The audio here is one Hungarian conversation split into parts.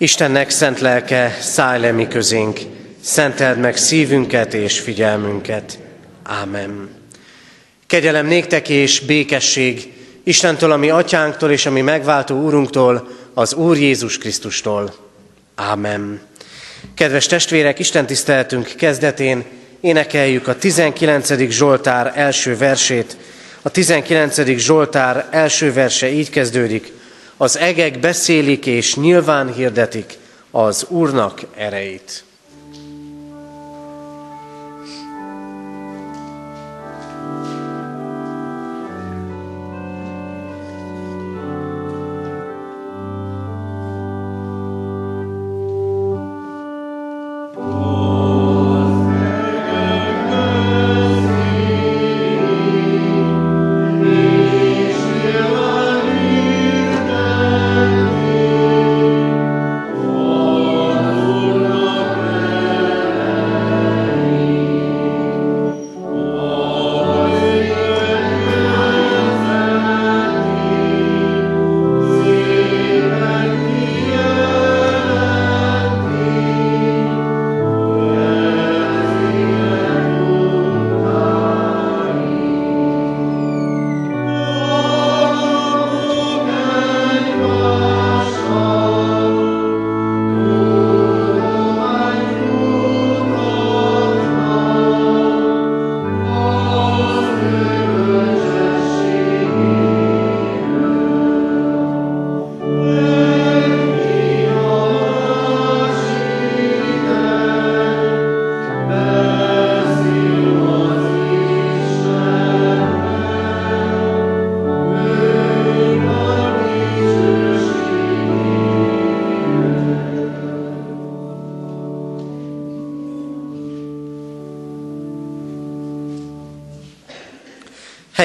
Istennek szent lelke, szállj le mi közénk, szenteld meg szívünket és figyelmünket. Ámen. Kegyelem néktek és békesség Istentől, ami atyánktól és ami megváltó úrunktól, az Úr Jézus Krisztustól. Ámen. Kedves testvérek, Isten tiszteltünk kezdetén énekeljük a 19. Zsoltár első versét. A 19. Zsoltár első verse így kezdődik. Az egek beszélik és nyilván hirdetik az Úrnak erejét.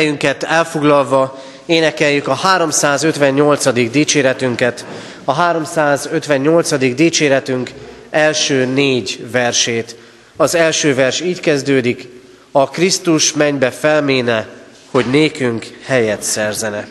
Helyünket elfoglalva énekeljük a 358. dicséretünket, a 358. dicséretünk első négy versét. Az első vers így kezdődik, a Krisztus mennybe felméne, hogy nékünk helyet szerzene.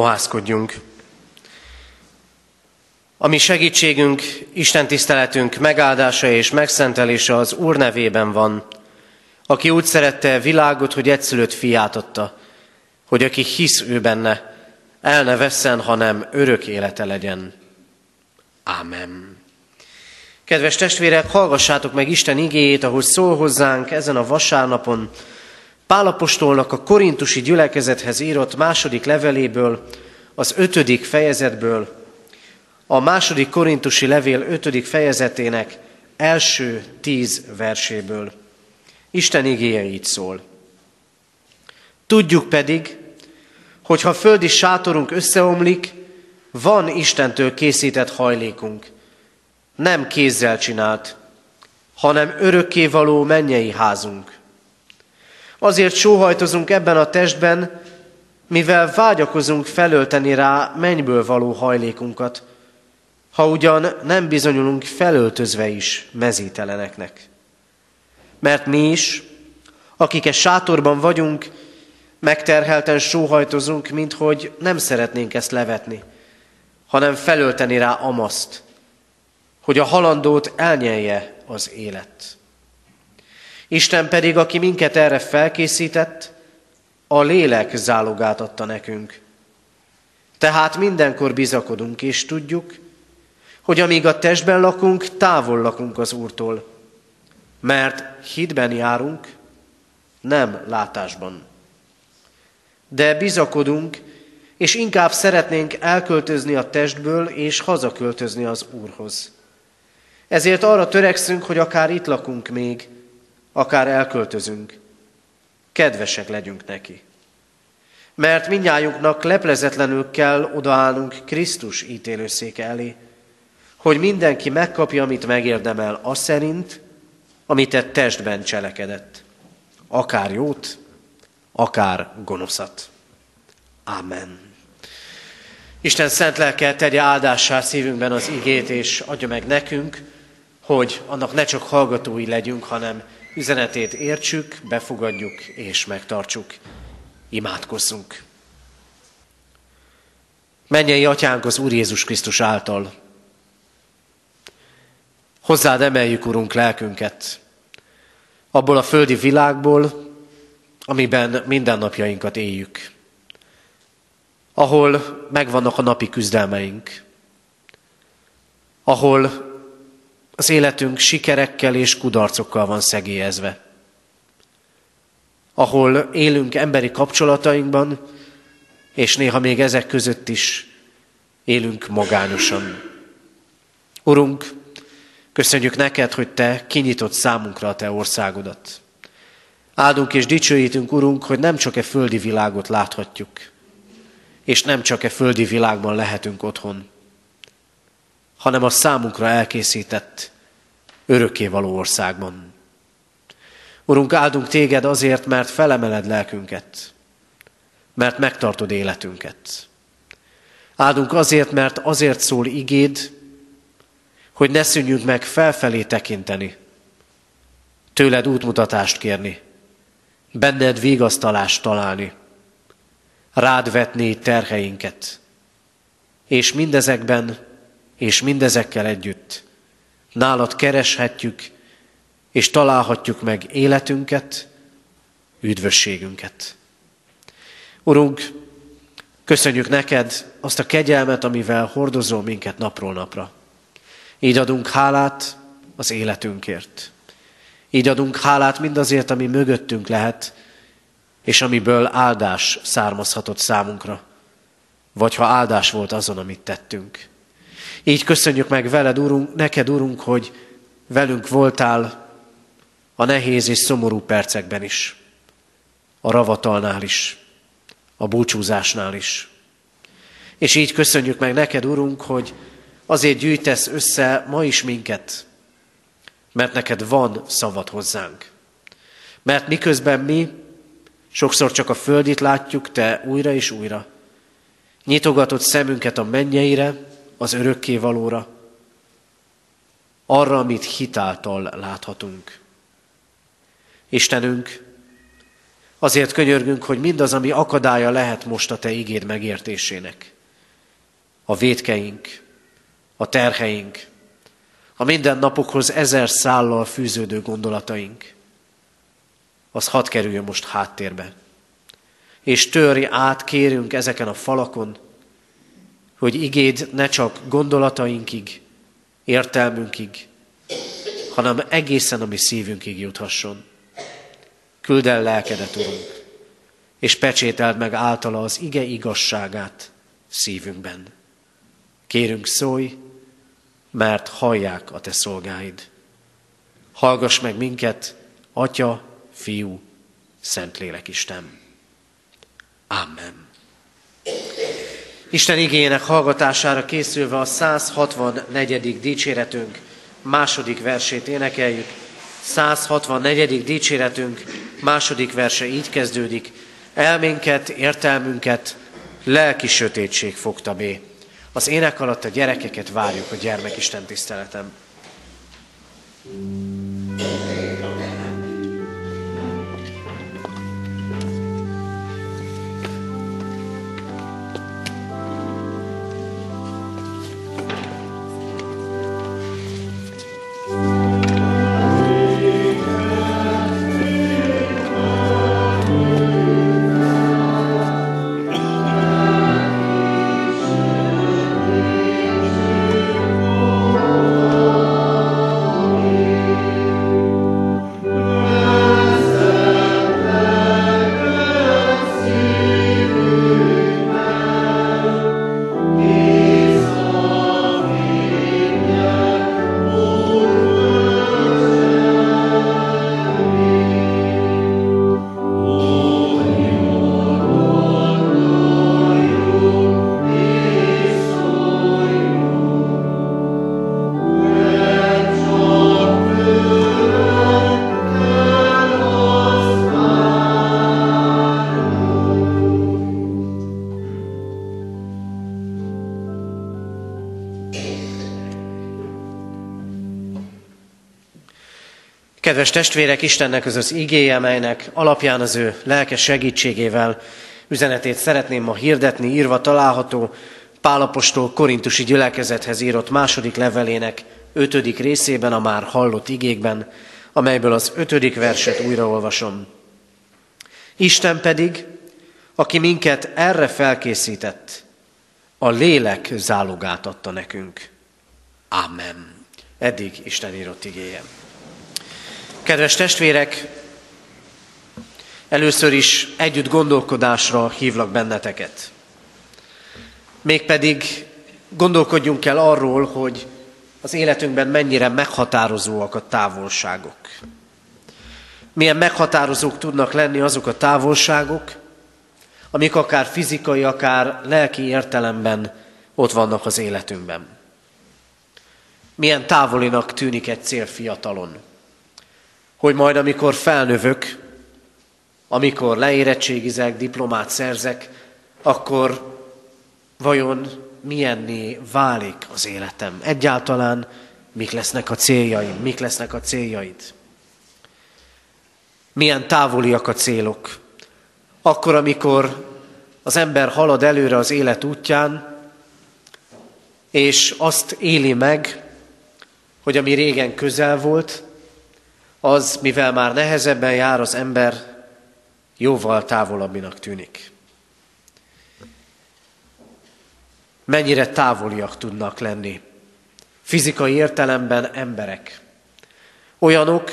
Fohászkodjunk. A mi segítségünk, Isten tiszteletünk megáldása és megszentelése az Úr nevében van, aki úgy szerette világot, hogy egyszülött fiát adta, hogy aki hisz ő benne, el ne vesszen, hanem örök élete legyen. Ámen. Kedves testvérek, hallgassátok meg Isten igéjét, ahogy szól hozzánk ezen a vasárnapon. Pálapostolnak a korintusi gyülekezethez írott második leveléből, az ötödik fejezetből, a második korintusi levél ötödik fejezetének első tíz verséből. Isten igéje így szól. Tudjuk pedig, hogy ha földi sátorunk összeomlik, van Istentől készített hajlékunk – nem kézzel csinált, hanem örökkévaló mennyei házunk. Azért sóhajtozunk ebben a testben, mivel vágyakozunk felölteni rá mennyből való hajlékunkat, ha ugyan nem bizonyulunk felöltözve is mezíteleneknek. Mert mi is, akik egy sátorban vagyunk, megterhelten sóhajtozunk, mint hogy nem szeretnénk ezt levetni, hanem felölteni rá amaszt, hogy a halandót elnyelje az élet. Isten pedig, aki minket erre felkészített, a lélek zálogát adta nekünk. Tehát mindenkor bizakodunk és tudjuk, hogy amíg a testben lakunk, távol lakunk az Úrtól, mert hitben járunk, nem látásban. De bizakodunk, és inkább szeretnénk elköltözni a testből, és hazaköltözni az Úrhoz. Ezért arra törekszünk, hogy akár itt lakunk még, akár elköltözünk, kedvesek legyünk neki. Mert mindnyájunknak leplezetlenül kell odaállnunk Krisztus ítélőszéke elé, hogy mindenki megkapja, amit megérdemel, az szerint, amit egy testben cselekedett. Akár jót, akár gonoszat. Amen. Isten szent lelke tegye áldássá szívünkben az igét, és adja meg nekünk, hogy annak ne csak hallgatói legyünk, hanem üzenetét értsük, befogadjuk és megtartsuk. Imádkozzunk! Mennyei atyánk az Úr Jézus Krisztus által. Hozzád emeljük, Urunk, lelkünket, abból a földi világból, amiben mindennapjainkat éljük, ahol megvannak a napi küzdelmeink, ahol az életünk sikerekkel és kudarcokkal van szegélyezve. Ahol élünk emberi kapcsolatainkban, és néha még ezek között is élünk magányosan. Urunk, köszönjük neked, hogy Te kinyitott számunkra a Te országodat. Áldunk és dicsőítünk, Urunk, hogy nem csak e földi világot láthatjuk, és nem csak e földi világban lehetünk otthon, hanem a számunkra elkészített örökkévaló országban. Urunk, áldunk téged azért, mert felemeled lelkünket, mert megtartod életünket. Áldunk azért, mert azért szól igéd, hogy ne szűnjünk meg felfelé tekinteni, tőled útmutatást kérni, benned vigasztalást találni, rád vetni terheinket, és mindezekben és mindezekkel együtt nálad kereshetjük és találhatjuk meg életünket, üdvösségünket. Urunk, köszönjük neked azt a kegyelmet, amivel hordozol minket napról napra. Így adunk hálát az életünkért. Így adunk hálát mindazért, ami mögöttünk lehet, és amiből áldás származhatott számunkra, vagy ha áldás volt azon, amit tettünk. Így köszönjük meg veled, Urunk, neked, Urunk, hogy velünk voltál a nehéz és szomorú percekben is, a ravatalnál is, a búcsúzásnál is. És így köszönjük meg neked, Urunk, hogy azért gyűjtesz össze ma is minket, mert neked van szavad hozzánk. Mert miközben mi sokszor csak a földit látjuk, te újra és újra. Nyitogatod szemünket a mennyeire, az örökké valóra, arra, amit hitáltal láthatunk. Istenünk, azért könyörgünk, hogy mindaz, ami akadálya lehet most a Te igéd megértésének, a védkeink, a terheink, a mindennapokhoz ezer szállal fűződő gondolataink, az hadd kerüljön most háttérbe. És törj át, kérünk ezeken a falakon, hogy igéd ne csak gondolatainkig, értelmünkig, hanem egészen a mi szívünkig juthasson. Küld el lelkedet, Urunk, és pecsételd meg általa az ige igazságát szívünkben. Kérünk, szólj, mert hallják a te szolgáid. Hallgass meg minket, Atya, Fiú, Szentlélek Isten. Amen. Isten igényének hallgatására készülve a 164. dicséretünk második versét énekeljük. 164. dicséretünk második verse így kezdődik. Elménket, értelmünket lelki sötétség fogta bé. Az ének alatt a gyerekeket várjuk a gyermekisten tiszteletem. Kedves testvérek, Istennek az az igéje, melynek alapján az ő lelkes segítségével üzenetét szeretném ma hirdetni, írva található Pálapostól korintusi gyülekezethez írott második levelének ötödik részében, a már hallott igékben, amelyből az ötödik verset újraolvasom. Isten pedig, aki minket erre felkészített, a lélek zálogát adta nekünk. Amen. Eddig Isten írott igéje. Kedves testvérek, először is együtt gondolkodásra hívlak benneteket. Mégpedig gondolkodjunk el arról, hogy az életünkben mennyire meghatározóak a távolságok. Milyen meghatározók tudnak lenni azok a távolságok, amik akár fizikai, akár lelki értelemben ott vannak az életünkben. Milyen távolinak tűnik egy cél fiatalon hogy majd amikor felnövök, amikor leérettségizek, diplomát szerzek, akkor vajon milyenné válik az életem? Egyáltalán mik lesznek a céljaim, mik lesznek a céljaid? Milyen távoliak a célok? Akkor, amikor az ember halad előre az élet útján, és azt éli meg, hogy ami régen közel volt, az, mivel már nehezebben jár az ember, jóval távolabbinak tűnik. Mennyire távoliak tudnak lenni fizikai értelemben emberek. Olyanok,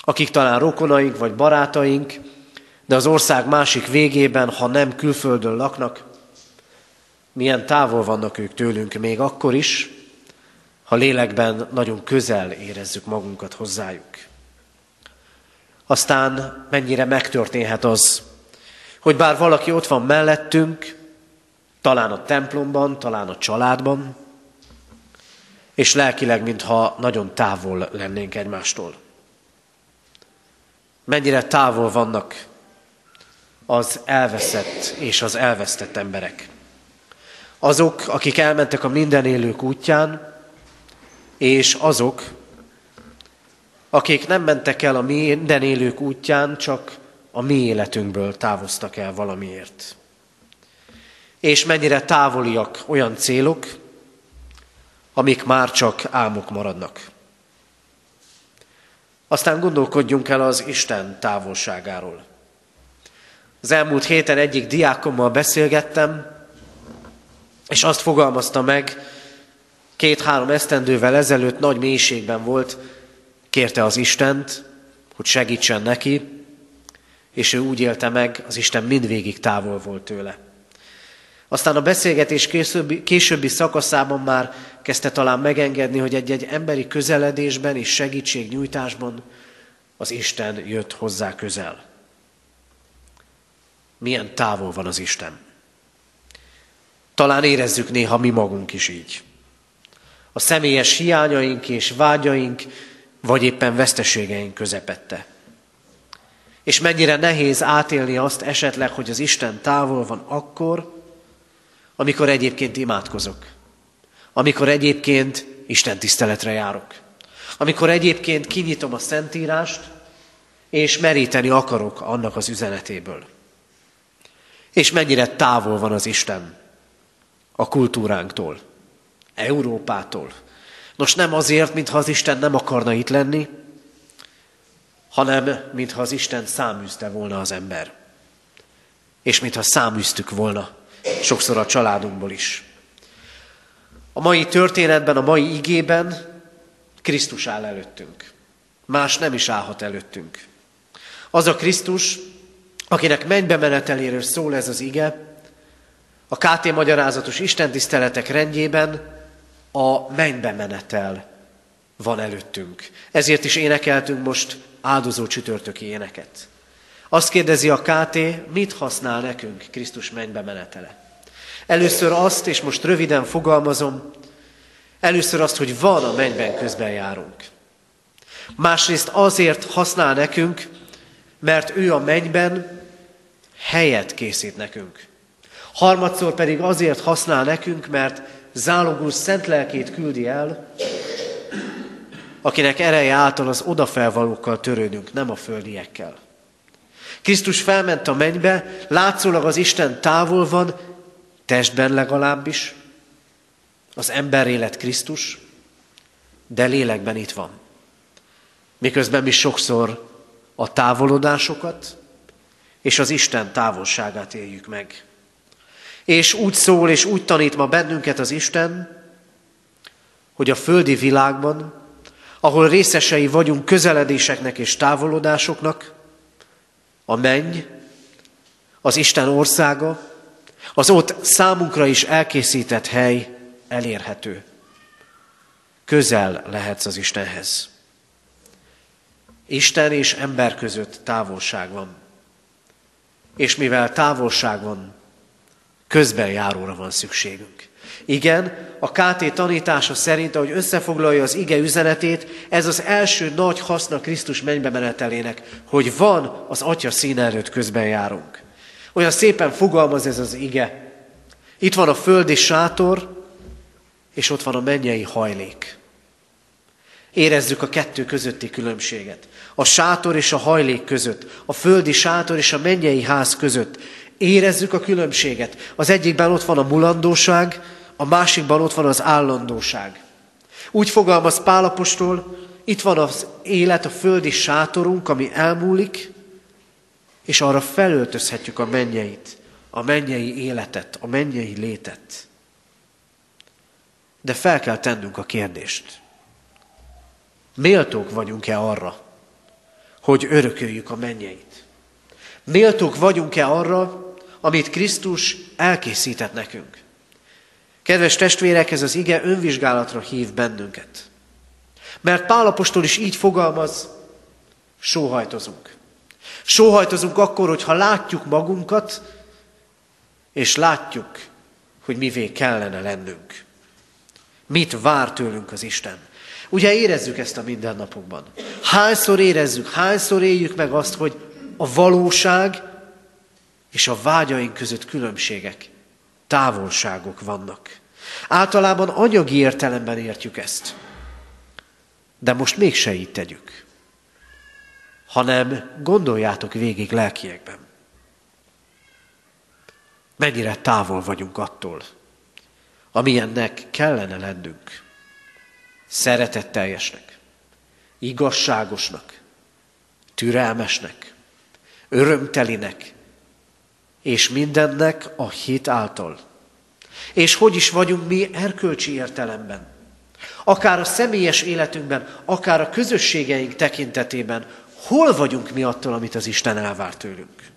akik talán rokonaink vagy barátaink, de az ország másik végében, ha nem külföldön laknak, milyen távol vannak ők tőlünk még akkor is, ha lélekben nagyon közel érezzük magunkat hozzájuk. Aztán mennyire megtörténhet az, hogy bár valaki ott van mellettünk, talán a templomban, talán a családban, és lelkileg, mintha nagyon távol lennénk egymástól. Mennyire távol vannak az elveszett és az elvesztett emberek. Azok, akik elmentek a minden élők útján, és azok, akik nem mentek el a minden élők útján, csak a mi életünkből távoztak el valamiért. És mennyire távoliak olyan célok, amik már csak álmok maradnak. Aztán gondolkodjunk el az Isten távolságáról. Az elmúlt héten egyik diákommal beszélgettem, és azt fogalmazta meg, Két-három esztendővel ezelőtt nagy mélységben volt, kérte az Istent, hogy segítsen neki, és ő úgy élte meg, az Isten mindvégig távol volt tőle. Aztán a beszélgetés későbbi, későbbi szakaszában már kezdte talán megengedni, hogy egy-egy emberi közeledésben és segítségnyújtásban az Isten jött hozzá közel. Milyen távol van az Isten. Talán érezzük néha mi magunk is így. A személyes hiányaink és vágyaink, vagy éppen veszteségeink közepette. És mennyire nehéz átélni azt esetleg, hogy az Isten távol van akkor, amikor egyébként imádkozok, amikor egyébként Isten tiszteletre járok, amikor egyébként kinyitom a Szentírást, és meríteni akarok annak az üzenetéből. És mennyire távol van az Isten a kultúránktól, Európától. Nos, nem azért, mintha az Isten nem akarna itt lenni, hanem mintha az Isten száműzte volna az ember. És mintha száműztük volna sokszor a családunkból is. A mai történetben, a mai igében Krisztus áll előttünk. Más nem is állhat előttünk. Az a Krisztus, akinek mennybe meneteléről szól ez az ige, a KT magyarázatos istentiszteletek rendjében a mennybe menetel van előttünk. Ezért is énekeltünk most áldozó csütörtöki éneket. Azt kérdezi a KT, mit használ nekünk Krisztus mennybe menetele? Először azt, és most röviden fogalmazom, először azt, hogy van a mennyben közben járunk. Másrészt azért használ nekünk, mert ő a mennyben helyet készít nekünk. Harmadszor pedig azért használ nekünk, mert zálogul szent lelkét küldi el, akinek ereje által az odafelvalókkal törődünk, nem a földiekkel. Krisztus felment a mennybe, látszólag az Isten távol van, testben legalábbis, az ember élet Krisztus, de lélekben itt van. Miközben mi sokszor a távolodásokat és az Isten távolságát éljük meg. És úgy szól és úgy tanít ma bennünket az Isten, hogy a földi világban, ahol részesei vagyunk közeledéseknek és távolodásoknak, a menny, az Isten országa, az ott számunkra is elkészített hely elérhető. Közel lehetsz az Istenhez. Isten és ember között távolság van. És mivel távolság van, közben járóra van szükségünk. Igen, a KT tanítása szerint, ahogy összefoglalja az ige üzenetét, ez az első nagy haszna Krisztus mennybe menetelének, hogy van az Atya szín előtt közben járunk. Olyan szépen fogalmaz ez az ige. Itt van a földi sátor, és ott van a mennyei hajlék. Érezzük a kettő közötti különbséget. A sátor és a hajlék között, a földi sátor és a mennyei ház között. Érezzük a különbséget. Az egyikben ott van a mulandóság, a másikban ott van az állandóság. Úgy fogalmaz Pálapostól, itt van az élet, a földi sátorunk, ami elmúlik, és arra felöltözhetjük a mennyeit, a mennyei életet, a mennyei létet. De fel kell tennünk a kérdést. Méltók vagyunk-e arra, hogy örököljük a mennyeit? Méltók vagyunk-e arra, amit Krisztus elkészített nekünk? Kedves testvérek, ez az ige önvizsgálatra hív bennünket. Mert Pálapostól is így fogalmaz, sóhajtozunk. Sóhajtozunk akkor, hogyha látjuk magunkat, és látjuk, hogy mivé kellene lennünk. Mit vár tőlünk az Isten? Ugye érezzük ezt a mindennapokban. Hányszor érezzük, hányszor éljük meg azt, hogy a valóság és a vágyaink között különbségek, távolságok vannak. Általában anyagi értelemben értjük ezt. De most mégse így tegyük hanem gondoljátok végig lelkiekben. Mennyire távol vagyunk attól, amilyennek kellene lennünk. Szeretetteljesnek, igazságosnak, türelmesnek, örömtelinek, és mindennek a hit által. És hogy is vagyunk mi erkölcsi értelemben? akár a személyes életünkben, akár a közösségeink tekintetében, hol vagyunk mi attól, amit az Isten elvár tőlünk.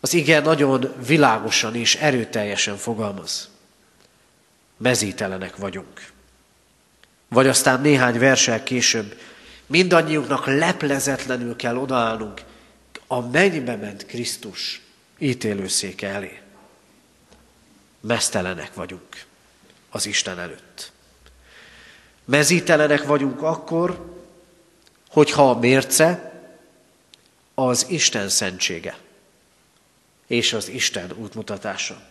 Az ige nagyon világosan és erőteljesen fogalmaz. Mezítelenek vagyunk. Vagy aztán néhány versel később mindannyiunknak leplezetlenül kell odaállnunk a mennybe ment Krisztus ítélőszéke elé. Mesztelenek vagyunk az Isten előtt. Mezítelenek vagyunk akkor, hogyha a mérce az Isten szentsége és az Isten útmutatása.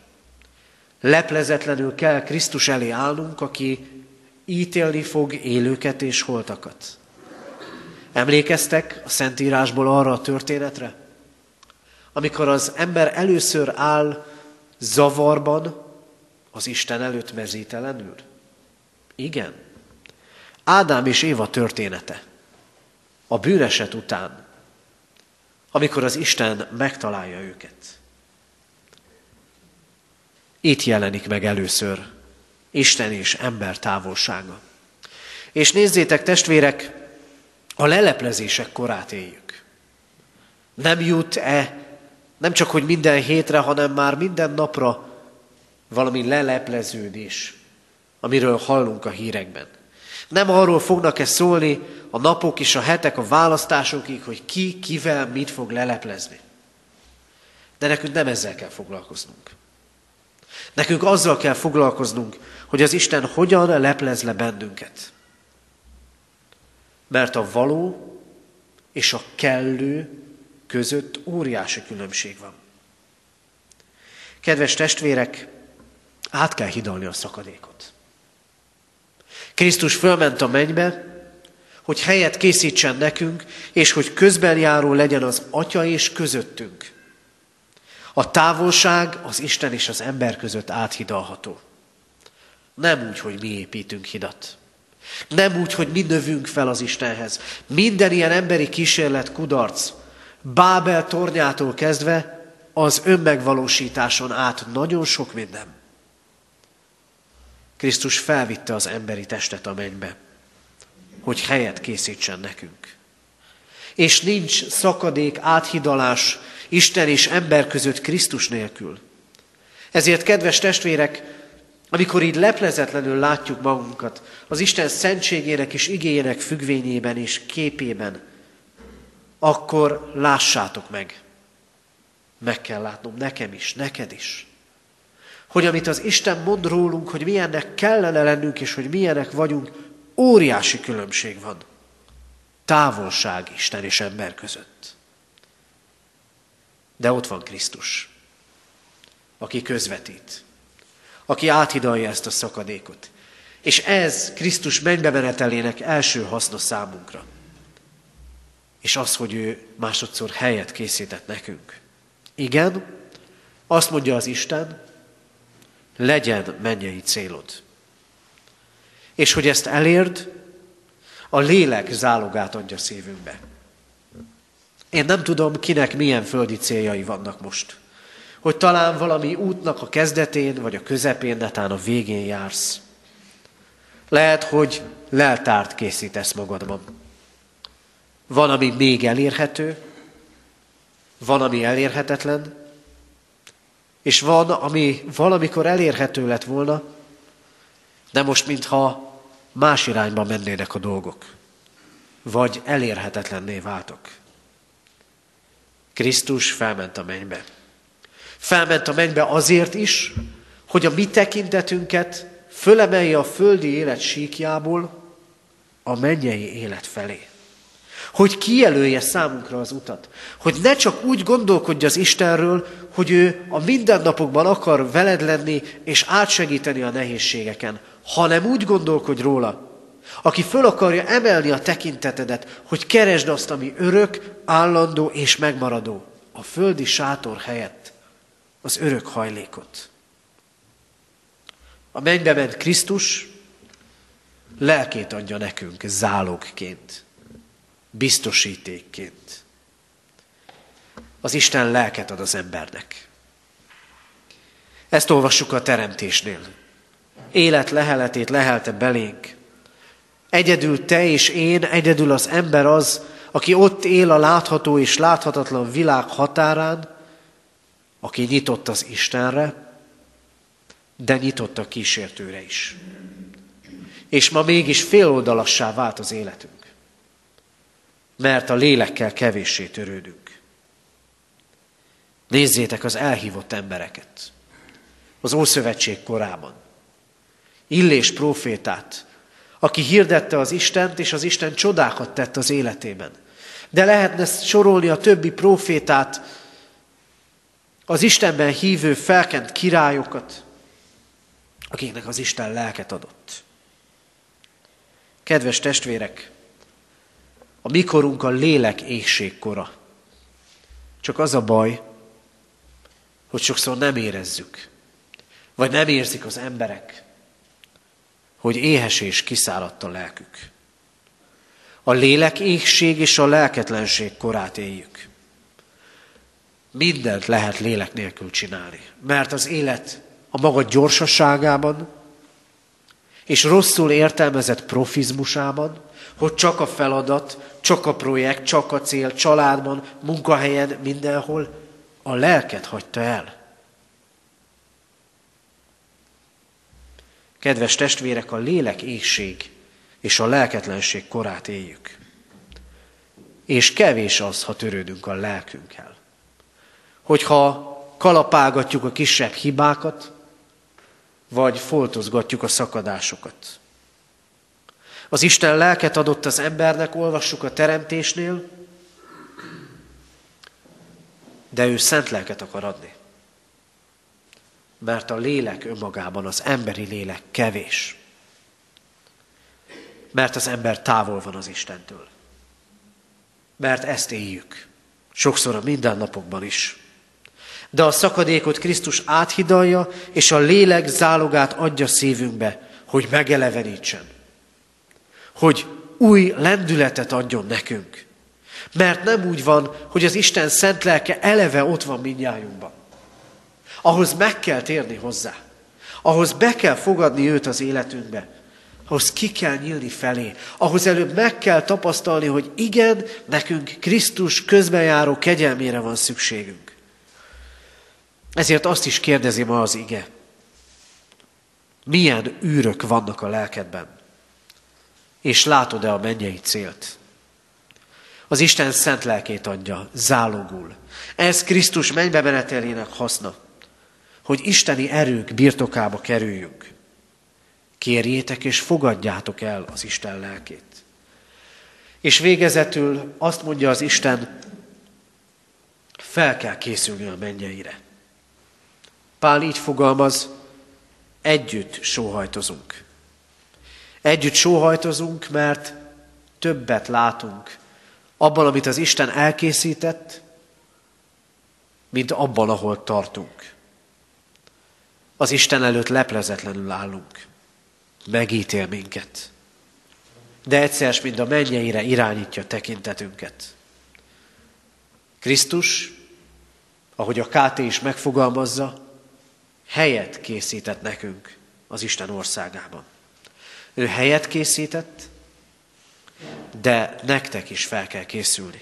Leplezetlenül kell Krisztus elé állnunk, aki ítélni fog élőket és holtakat. Emlékeztek a Szentírásból arra a történetre? Amikor az ember először áll zavarban az Isten előtt mezítelenül? Igen. Ádám és Éva története. A bűneset után, amikor az Isten megtalálja őket. Itt jelenik meg először Isten és ember távolsága. És nézzétek, testvérek, a leleplezések korát éljük. Nem jut-e, nem csak hogy minden hétre, hanem már minden napra valami lelepleződés, amiről hallunk a hírekben. Nem arról fognak-e szólni a napok és a hetek a választásokig, hogy ki, kivel, mit fog leleplezni. De nekünk nem ezzel kell foglalkoznunk. Nekünk azzal kell foglalkoznunk, hogy az Isten hogyan leplez le bennünket. Mert a való és a kellő között óriási különbség van. Kedves testvérek, át kell hidalni a szakadékot. Krisztus fölment a mennybe, hogy helyet készítsen nekünk, és hogy közben járó legyen az Atya és közöttünk. A távolság az Isten és az ember között áthidalható. Nem úgy, hogy mi építünk hidat. Nem úgy, hogy mi növünk fel az Istenhez. Minden ilyen emberi kísérlet kudarc. Bábel tornyától kezdve az önmegvalósításon át nagyon sok minden. Krisztus felvitte az emberi testet a mennybe, hogy helyet készítsen nekünk. És nincs szakadék, áthidalás Isten és ember között Krisztus nélkül. Ezért, kedves testvérek, amikor így leplezetlenül látjuk magunkat az Isten szentségének és igényének függvényében és képében, akkor lássátok meg. Meg kell látnom nekem is, neked is. Hogy amit az Isten mond rólunk, hogy milyennek kellene lennünk, és hogy milyenek vagyunk, óriási különbség van. Távolság Isten és ember között. De ott van Krisztus, aki közvetít, aki áthidalja ezt a szakadékot. És ez Krisztus mennybe első haszna számunkra. És az, hogy ő másodszor helyet készített nekünk. Igen, azt mondja az Isten, legyen mennyei célod. És hogy ezt elérd, a lélek zálogát adja szívünkbe. Én nem tudom, kinek milyen földi céljai vannak most. Hogy talán valami útnak a kezdetén, vagy a közepén, netán a végén jársz. Lehet, hogy leltárt készítesz magadban. Van, ami még elérhető, van, ami elérhetetlen, és van, ami valamikor elérhető lett volna, de most mintha más irányba mennének a dolgok, vagy elérhetetlenné váltak. Krisztus felment a mennybe. Felment a mennybe azért is, hogy a mi tekintetünket fölemelje a földi élet síkjából a mennyei élet felé. Hogy kijelölje számunkra az utat. Hogy ne csak úgy gondolkodj az Istenről, hogy ő a mindennapokban akar veled lenni és átsegíteni a nehézségeken, hanem úgy gondolkodj róla, aki föl akarja emelni a tekintetedet, hogy keresd azt, ami örök, állandó és megmaradó, a földi sátor helyett, az örök hajlékot. A mennybe ment Krisztus lelkét adja nekünk zálogként, biztosítékként. Az Isten lelket ad az embernek. Ezt olvassuk a teremtésnél. élet leheletét lehelte belénk. Egyedül te és én, egyedül az ember az, aki ott él a látható és láthatatlan világ határán, aki nyitott az Istenre, de nyitott a kísértőre is. És ma mégis féloldalassá vált az életünk, mert a lélekkel kevéssé törődünk. Nézzétek az elhívott embereket az Ószövetség korában. Illés profétát, aki hirdette az Istent, és az Isten csodákat tett az életében. De lehetne sorolni a többi profétát, az Istenben hívő felkent királyokat, akiknek az Isten lelket adott. Kedves testvérek, a mikorunk a lélek éhségkora. Csak az a baj, hogy sokszor nem érezzük, vagy nem érzik az emberek, hogy éhesés kiszáradt a lelkük. A lélek éhség és a lelketlenség korát éljük. Mindent lehet lélek nélkül csinálni, mert az élet a maga gyorsaságában és rosszul értelmezett profizmusában, hogy csak a feladat, csak a projekt, csak a cél, családban, munkahelyen, mindenhol a lelket hagyta el. Kedves testvérek, a lélek égség és a lelketlenség korát éljük. És kevés az, ha törődünk a lelkünkkel. Hogyha kalapálgatjuk a kisebb hibákat, vagy foltozgatjuk a szakadásokat. Az Isten lelket adott az embernek, olvassuk a teremtésnél, de ő szent lelket akar adni mert a lélek önmagában, az emberi lélek kevés. Mert az ember távol van az Istentől. Mert ezt éljük. Sokszor a mindennapokban is. De a szakadékot Krisztus áthidalja, és a lélek zálogát adja szívünkbe, hogy megelevenítsen. Hogy új lendületet adjon nekünk. Mert nem úgy van, hogy az Isten szent lelke eleve ott van mindjájunkban ahhoz meg kell térni hozzá. Ahhoz be kell fogadni őt az életünkbe. Ahhoz ki kell nyílni felé. Ahhoz előbb meg kell tapasztalni, hogy igen, nekünk Krisztus közbenjáró kegyelmére van szükségünk. Ezért azt is kérdezi ma az ige. Milyen űrök vannak a lelkedben? És látod-e a mennyei célt? Az Isten szent lelkét adja, zálogul. Ez Krisztus mennybe menetelének haszna hogy isteni erők birtokába kerüljünk. Kérjétek és fogadjátok el az Isten lelkét. És végezetül azt mondja az Isten, fel kell készülni a mennyeire. Pál így fogalmaz, együtt sóhajtozunk. Együtt sóhajtozunk, mert többet látunk abban, amit az Isten elkészített, mint abban, ahol tartunk az Isten előtt leplezetlenül állunk. Megítél minket. De egyszer, mint a mennyeire irányítja tekintetünket. Krisztus, ahogy a KT is megfogalmazza, helyet készített nekünk az Isten országában. Ő helyet készített, de nektek is fel kell készülni.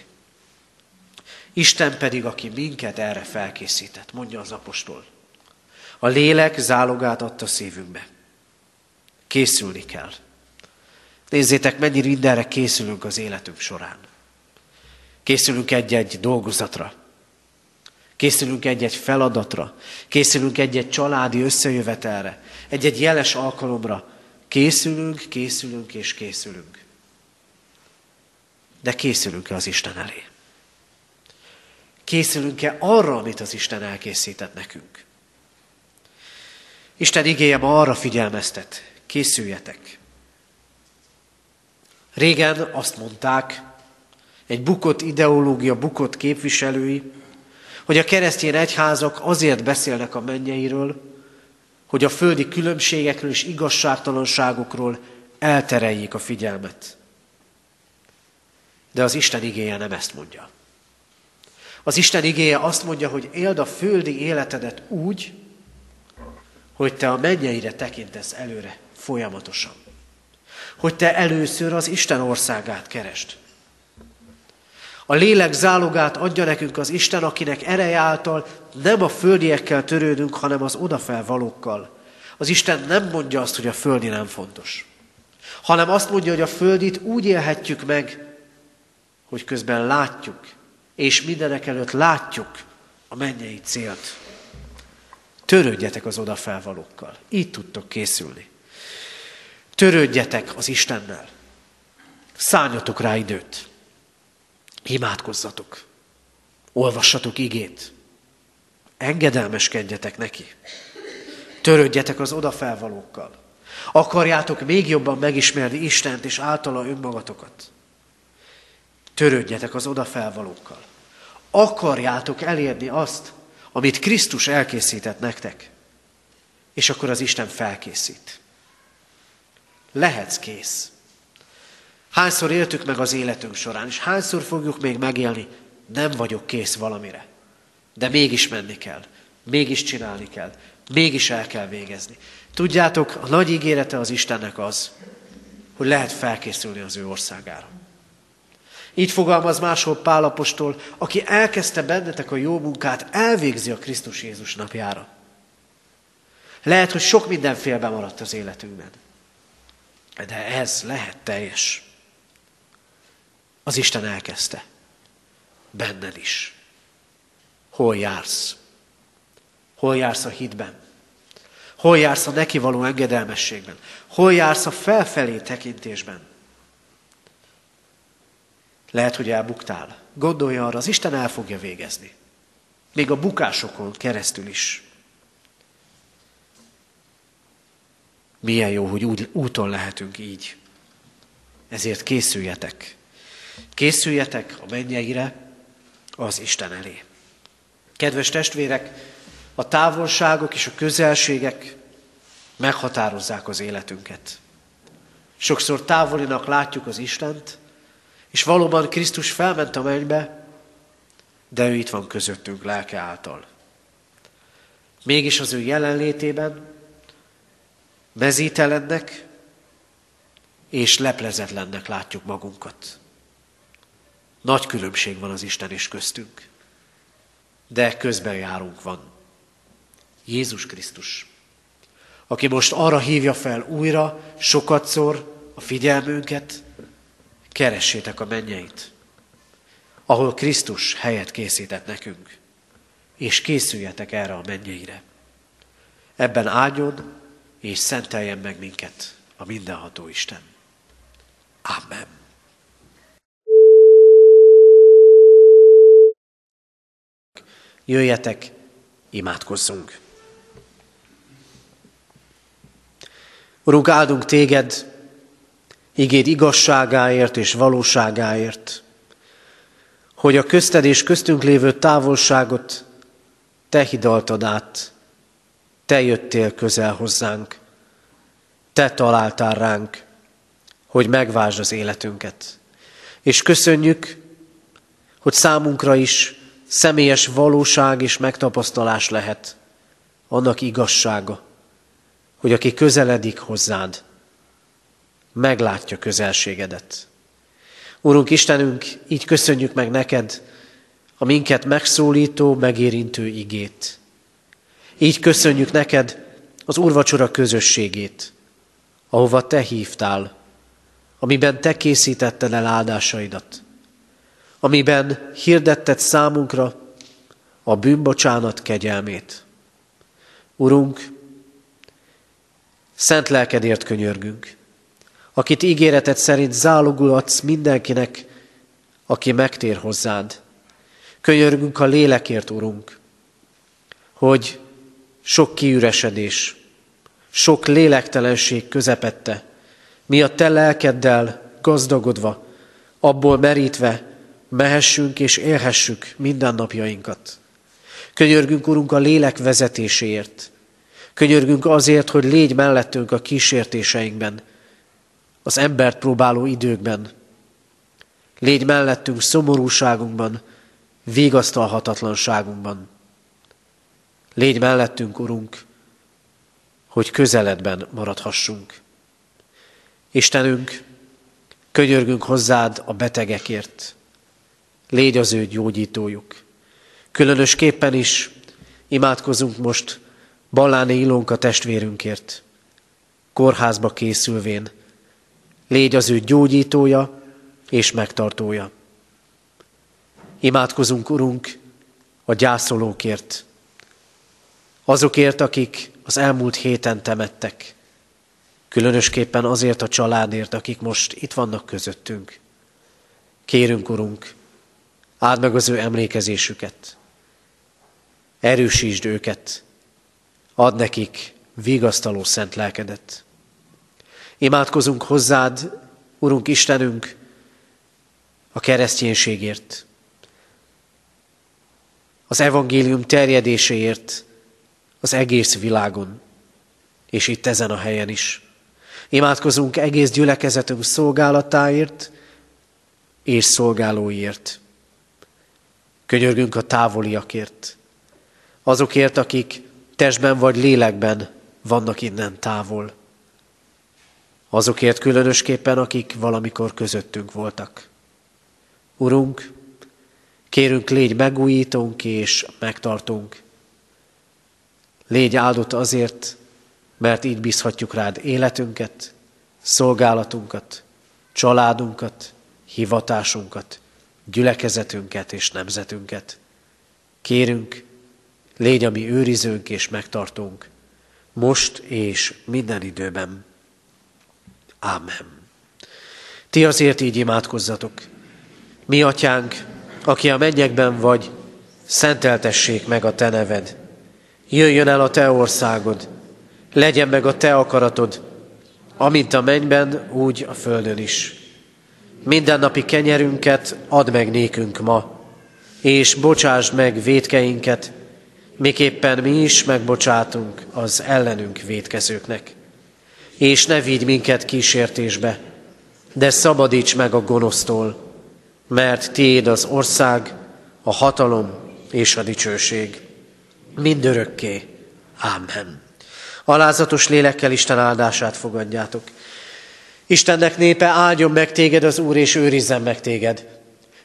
Isten pedig, aki minket erre felkészített, mondja az apostol. A lélek zálogát adta szívünkbe. Készülni kell. Nézzétek, mennyi mindenre készülünk az életünk során. Készülünk egy-egy dolgozatra. Készülünk egy-egy feladatra. Készülünk egy-egy családi összejövetelre. Egy-egy jeles alkalomra. Készülünk, készülünk és készülünk. De készülünk-e az Isten elé? Készülünk-e arra, amit az Isten elkészített nekünk? Isten igéje ma arra figyelmeztet, készüljetek. Régen azt mondták, egy bukott ideológia, bukott képviselői, hogy a keresztény egyházak azért beszélnek a mennyeiről, hogy a földi különbségekről és igazságtalanságokról eltereljék a figyelmet. De az Isten igéje nem ezt mondja. Az Isten igéje azt mondja, hogy éld a földi életedet úgy, hogy te a mennyeire tekintesz előre folyamatosan. Hogy te először az Isten országát kerest. A lélek zálogát adja nekünk az Isten, akinek ereje által nem a földiekkel törődünk, hanem az odafelvalókkal. Az Isten nem mondja azt, hogy a földi nem fontos, hanem azt mondja, hogy a földit úgy élhetjük meg, hogy közben látjuk, és mindenek előtt látjuk a mennyei célt. Törődjetek az odafelvalókkal. Így tudtok készülni. Törődjetek az Istennel. Szálljatok rá időt. Imádkozzatok. Olvassatok igét. Engedelmeskedjetek neki. Törődjetek az odafelvalókkal. Akarjátok még jobban megismerni Istent és általa önmagatokat. Törődjetek az odafelvalókkal. Akarjátok elérni azt, amit Krisztus elkészített nektek. És akkor az Isten felkészít. Lehetsz kész. Hányszor éltük meg az életünk során, és hányszor fogjuk még megélni, nem vagyok kész valamire. De mégis menni kell, mégis csinálni kell, mégis el kell végezni. Tudjátok, a nagy ígérete az Istennek az, hogy lehet felkészülni az ő országára. Így fogalmaz máshol Pálapostól, aki elkezdte bennetek a jó munkát, elvégzi a Krisztus Jézus napjára. Lehet, hogy sok minden félbe maradt az életünkben. De ez lehet teljes. Az Isten elkezdte. Benned is. Hol jársz? Hol jársz a hitben? Hol jársz a neki való engedelmességben? Hol jársz a felfelé tekintésben? Lehet, hogy elbuktál. Gondolj arra, az Isten el fogja végezni. Még a bukásokon keresztül is. Milyen jó, hogy úton lehetünk így. Ezért készüljetek. Készüljetek a mennyeire, az Isten elé. Kedves testvérek, a távolságok és a közelségek meghatározzák az életünket. Sokszor távolinak látjuk az Istent, és valóban Krisztus felment a mennybe, de ő itt van közöttünk lelke által. Mégis az ő jelenlétében mezítelennek és leplezetlennek látjuk magunkat. Nagy különbség van az Isten és köztünk, de közben járunk van. Jézus Krisztus, aki most arra hívja fel újra, sokatszor a figyelmünket, keressétek a mennyeit, ahol Krisztus helyet készített nekünk, és készüljetek erre a mennyeire. Ebben áldjon és szenteljen meg minket a mindenható Isten. Amen. Jöjjetek, imádkozzunk! Urunk, áldunk téged, igéd igazságáért és valóságáért, hogy a közted és köztünk lévő távolságot te hidaltad át, te jöttél közel hozzánk, te találtál ránk, hogy megvázs az életünket. És köszönjük, hogy számunkra is személyes valóság és megtapasztalás lehet annak igazsága, hogy aki közeledik hozzád, meglátja közelségedet. Úrunk Istenünk, így köszönjük meg neked a minket megszólító, megérintő igét. Így köszönjük neked az úrvacsora közösségét, ahova te hívtál, amiben te készítetted el áldásaidat, amiben hirdetted számunkra a bűnbocsánat kegyelmét. Urunk, szent lelkedért könyörgünk, akit ígéretet szerint zálogul adsz mindenkinek, aki megtér hozzád. Könyörgünk a lélekért, Urunk, hogy sok kiüresedés, sok lélektelenség közepette, mi a Te lelkeddel gazdagodva, abból merítve mehessünk és élhessük mindennapjainkat. Könyörgünk, Urunk, a lélek vezetéséért. Könyörgünk azért, hogy légy mellettünk a kísértéseinkben, az embert próbáló időkben. Légy mellettünk szomorúságunkban, végasztalhatatlanságunkban. Légy mellettünk, Urunk, hogy közeledben maradhassunk. Istenünk, könyörgünk hozzád a betegekért. Légy az ő gyógyítójuk. Különösképpen is imádkozunk most Balláni Ilónka testvérünkért, kórházba készülvén. Légy az ő gyógyítója és megtartója. Imádkozunk, Urunk, a gyászolókért, azokért, akik az elmúlt héten temettek, különösképpen azért a családért, akik most itt vannak közöttünk. Kérünk, Urunk, áld meg az ő emlékezésüket, erősítsd őket, ad nekik vigasztaló szent lelkedet. Imádkozunk hozzád, Urunk Istenünk, a kereszténységért, az evangélium terjedéséért az egész világon, és itt ezen a helyen is. Imádkozunk egész gyülekezetünk szolgálatáért és szolgálóiért. Könyörgünk a távoliakért, azokért, akik testben vagy lélekben vannak innen távol. Azokért különösképpen, akik valamikor közöttünk voltak. Urunk, kérünk, légy megújítónk és megtartunk. Légy áldott azért, mert így bízhatjuk rád életünket, szolgálatunkat, családunkat, hivatásunkat, gyülekezetünket és nemzetünket. Kérünk, légy a mi őrizőnk és megtartunk, most és minden időben. Ámen. Ti azért így imádkozzatok. Mi, atyánk, aki a mennyekben vagy, szenteltessék meg a te neved. Jöjjön el a te országod, legyen meg a te akaratod, amint a mennyben, úgy a földön is. Mindennapi kenyerünket add meg nékünk ma, és bocsásd meg védkeinket, miképpen mi is megbocsátunk az ellenünk védkezőknek. És ne vigy minket kísértésbe, de szabadíts meg a gonosztól, mert tiéd az ország, a hatalom és a dicsőség. Mindörökké. Ámen. Alázatos lélekkel Isten áldását fogadjátok. Istennek népe áldjon meg téged az Úr, és őrizzen meg téged.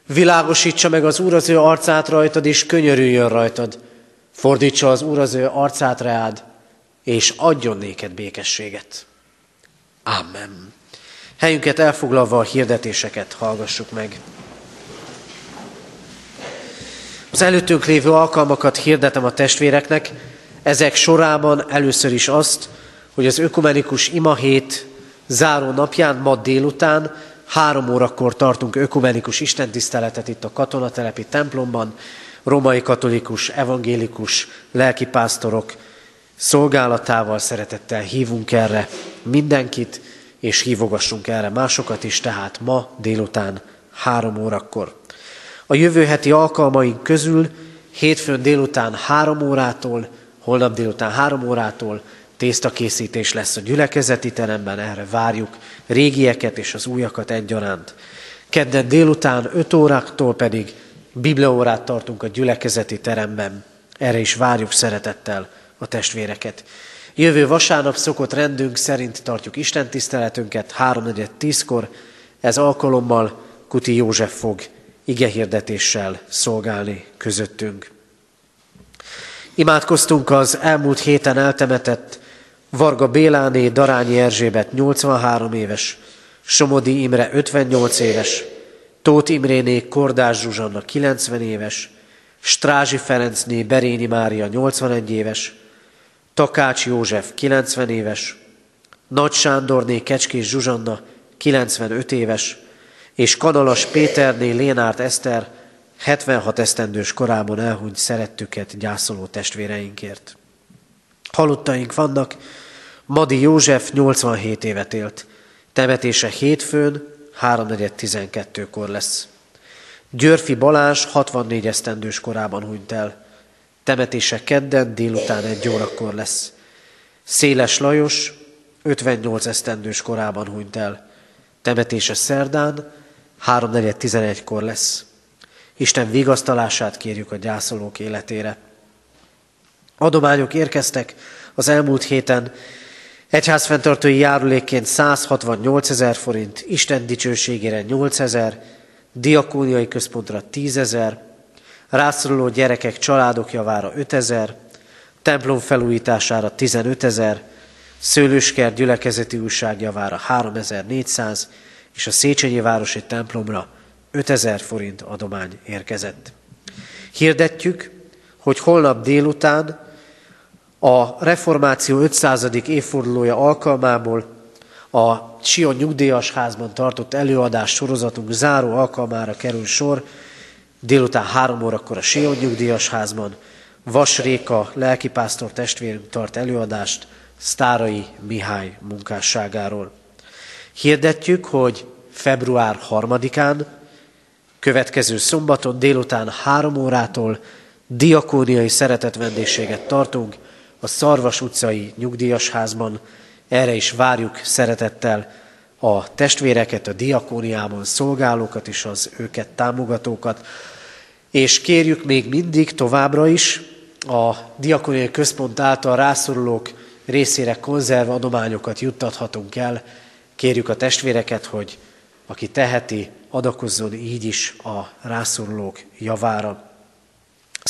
Világosítsa meg az Úr az ő arcát rajtad, és könyörüljön rajtad. Fordítsa az Úr az ő arcát reád, és adjon néked békességet. Amen. Helyünket elfoglalva a hirdetéseket hallgassuk meg. Az előttünk lévő alkalmakat hirdetem a testvéreknek, ezek sorában először is azt, hogy az ökumenikus imahét záró napján, ma délután, három órakor tartunk ökumenikus istentiszteletet itt a katonatelepi templomban, romai katolikus, evangélikus lelkipásztorok szolgálatával szeretettel hívunk erre mindenkit, és hívogassunk erre másokat is, tehát ma délután három órakor. A jövő heti alkalmaink közül hétfőn délután három órától, holnap délután három órától tésztakészítés lesz a gyülekezeti teremben, erre várjuk régieket és az újakat egyaránt. Kedden délután 5 óráktól pedig bibliaórát tartunk a gyülekezeti teremben, erre is várjuk szeretettel a testvéreket. Jövő vasárnap szokott rendünk szerint tartjuk Isten tiszteletünket 3.4.10-kor, ez alkalommal Kuti József fog igehirdetéssel szolgálni közöttünk. Imádkoztunk az elmúlt héten eltemetett Varga Béláné, Darányi Erzsébet 83 éves, Somodi Imre 58 éves, Tóth Imréné Kordás Zsuzsanna 90 éves, Strázsi Ferencné Berényi Mária 81 éves, Takács József 90 éves, Nagy Sándorné Kecskés Zsuzsanna 95 éves, és Kanalas Péterné Lénárt Eszter 76 esztendős korában elhunyt szerettüket gyászoló testvéreinkért. Halottaink vannak, Madi József 87 évet élt, temetése hétfőn 3.12-kor lesz. Györfi Balázs 64 esztendős korában hunyt el, temetése kedden délután egy órakor lesz. Széles Lajos 58 esztendős korában hunyt el, temetése szerdán 3.4.11-kor lesz. Isten vigasztalását kérjük a gyászolók életére. Adományok érkeztek az elmúlt héten, egyházfenntartói járulékként 168 ezer forint, Isten dicsőségére 8 ezer, diakóniai központra 10 ezer, rászoruló gyerekek családok javára 5 ezer, templom felújítására 15 ezer, Szőlőskert gyülekezeti újság javára 3400, és a Széchenyi Városi templomra 5000 forint adomány érkezett. Hirdetjük, hogy holnap délután a reformáció 500. évfordulója alkalmából a Sion nyugdíjas házban tartott előadás sorozatunk záró alkalmára kerül sor, délután három órakor a Sion nyugdíjas házban. Vas Réka, lelkipásztor testvérünk tart előadást Sztárai Mihály munkásságáról. Hirdetjük, hogy február harmadikán, következő szombaton délután három órától diakóniai szeretetvendégséget tartunk a Szarvas utcai nyugdíjas házban. Erre is várjuk szeretettel a testvéreket, a diakóniában szolgálókat és az őket támogatókat. És kérjük még mindig továbbra is a diakóniai központ által rászorulók részére konzerv adományokat juttathatunk el. Kérjük a testvéreket, hogy aki teheti, adakozzon így is a rászorulók javára.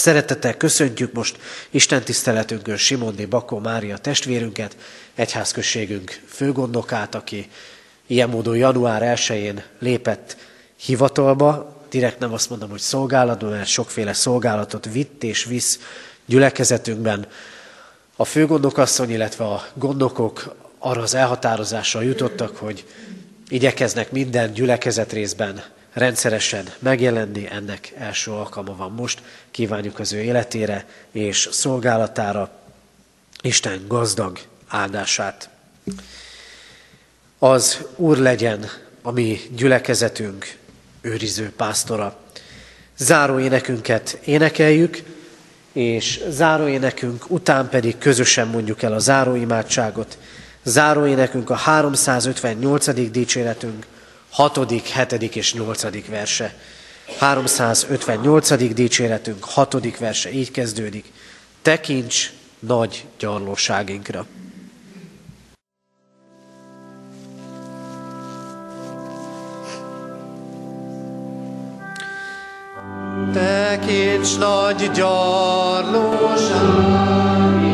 Szeretettel köszöntjük most Isten tiszteletünkön Simondi Bakó Mária testvérünket, egyházközségünk főgondokát, aki ilyen módon január 1-én lépett hivatalba, direkt nem azt mondom, hogy szolgálatban, mert sokféle szolgálatot vitt és visz gyülekezetünkben. A főgondokasszony, illetve a gondokok arra az elhatározásra jutottak, hogy igyekeznek minden gyülekezet részben rendszeresen megjelenni, ennek első alkalma van most. Kívánjuk az ő életére és szolgálatára Isten gazdag áldását. Az Úr legyen a mi gyülekezetünk őriző pásztora. Záró énekünket énekeljük, és záróénekünk után pedig közösen mondjuk el a záróimádságot. Záróénekünk a 358. dicséretünk, 6., 7. és 8. verse. 358. dicséretünk, 6. verse így kezdődik. Tekints nagy gyarlóságinkra. Tekints nagy gyarlóságinkra.